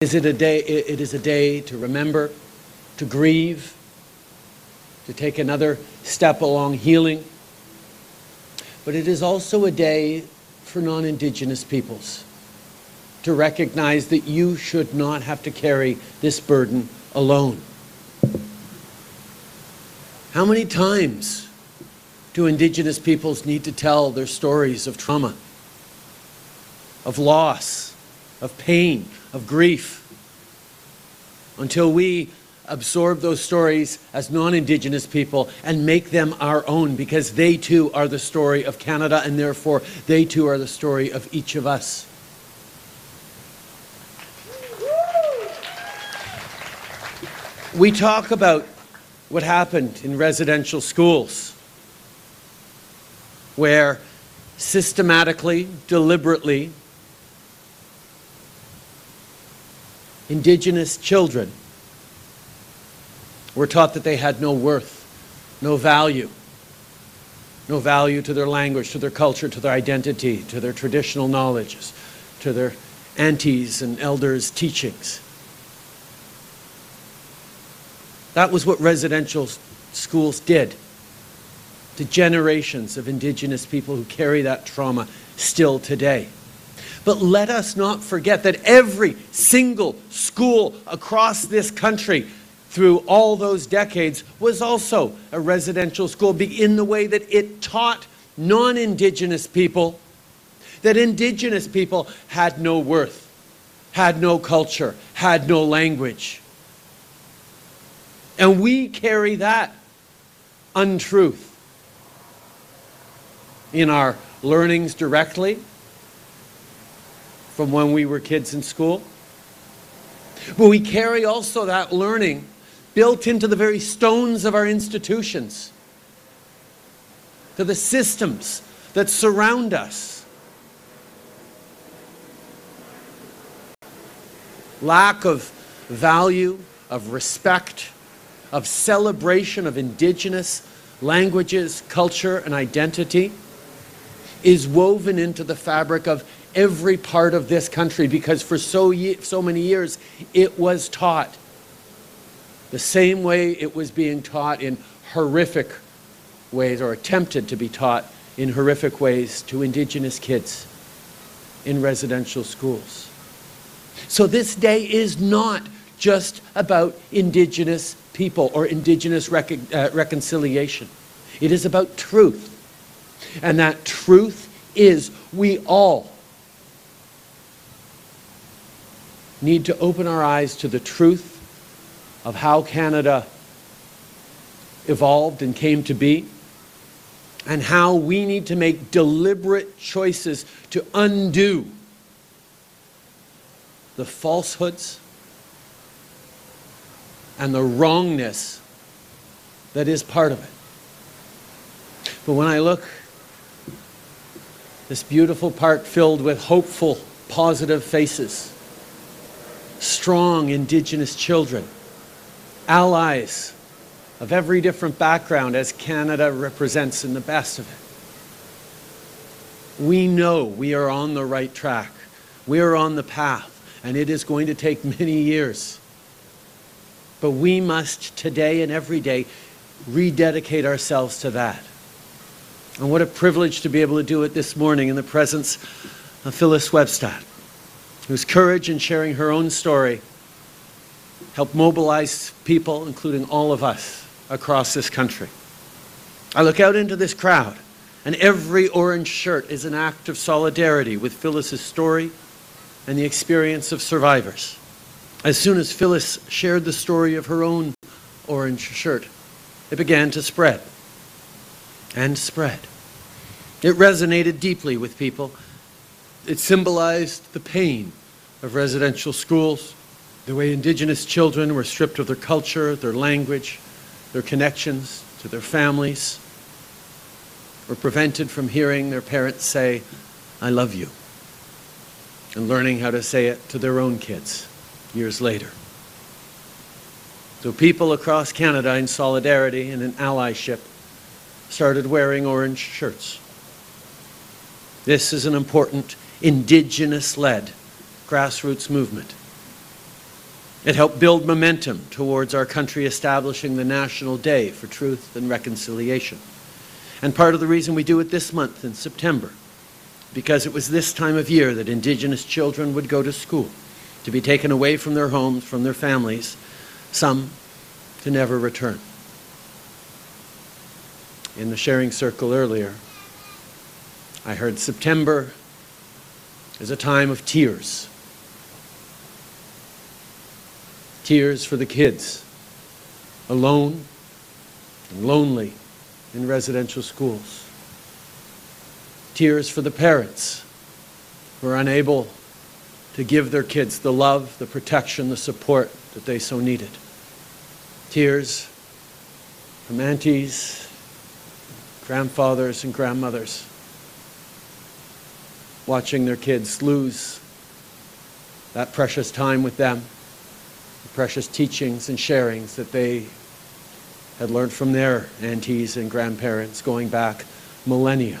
Is it a day, it is a day to remember, to grieve, to take another step along healing. But it is also a day for non Indigenous peoples to recognize that you should not have to carry this burden alone. How many times do Indigenous peoples need to tell their stories of trauma, of loss, of pain, of grief, until we absorb those stories as non Indigenous people and make them our own because they too are the story of Canada and therefore they too are the story of each of us. We talk about what happened in residential schools where systematically, deliberately, Indigenous children were taught that they had no worth, no value, no value to their language, to their culture, to their identity, to their traditional knowledges, to their aunties and elders' teachings. That was what residential schools did to generations of Indigenous people who carry that trauma still today. But let us not forget that every single school across this country through all those decades was also a residential school in the way that it taught non Indigenous people that Indigenous people had no worth, had no culture, had no language. And we carry that untruth in our learnings directly from when we were kids in school. But we carry also that learning built into the very stones of our institutions, to the systems that surround us. Lack of value, of respect, of celebration of indigenous languages, culture, and identity is woven into the fabric of every part of this country because for so, so many years it was taught the same way it was being taught in horrific ways or attempted to be taught in horrific ways to Indigenous kids in residential schools. So this day is not just about Indigenous people or Indigenous rec uh, reconciliation. It is about truth. And that truth is we all need to open our eyes to the truth of how Canada evolved and came to be, and how we need to make deliberate choices to undo the falsehoods and the wrongness that is part of it. But when I look this beautiful park filled with hopeful, positive faces, strong Indigenous children, allies of every different background as Canada represents in the best of it. We know we are on the right track. We are on the path, and it is going to take many years. But we must today and every day rededicate ourselves to that. And what a privilege to be able to do it this morning in the presence of Phyllis Webstad, whose courage in sharing her own story help mobilize people, including all of us, across this country. I look out into this crowd, and every orange shirt is an act of solidarity with Phyllis's story and the experience of survivors. As soon as Phyllis shared the story of her own orange shirt, it began to spread and spread. It resonated deeply with people. It symbolized the pain of residential schools, the way Indigenous children were stripped of their culture, their language, their connections to their families, were prevented from hearing their parents say, I love you, and learning how to say it to their own kids years later. So people across Canada in solidarity and in allyship started wearing orange shirts. This is an important Indigenous-led grassroots movement It helped build momentum towards our country establishing the National Day for Truth and Reconciliation. And part of the reason we do it this month in September, because it was this time of year that Indigenous children would go to school, to be taken away from their homes, from their families, some to never return. In the sharing circle earlier, I heard September is a time of tears Tears for the kids, alone and lonely in residential schools. Tears for the parents who are unable to give their kids the love, the protection, the support that they so needed. Tears from aunties, grandfathers, and grandmothers watching their kids lose that precious time with them the precious teachings and sharings that they had learned from their aunties and grandparents going back millennia.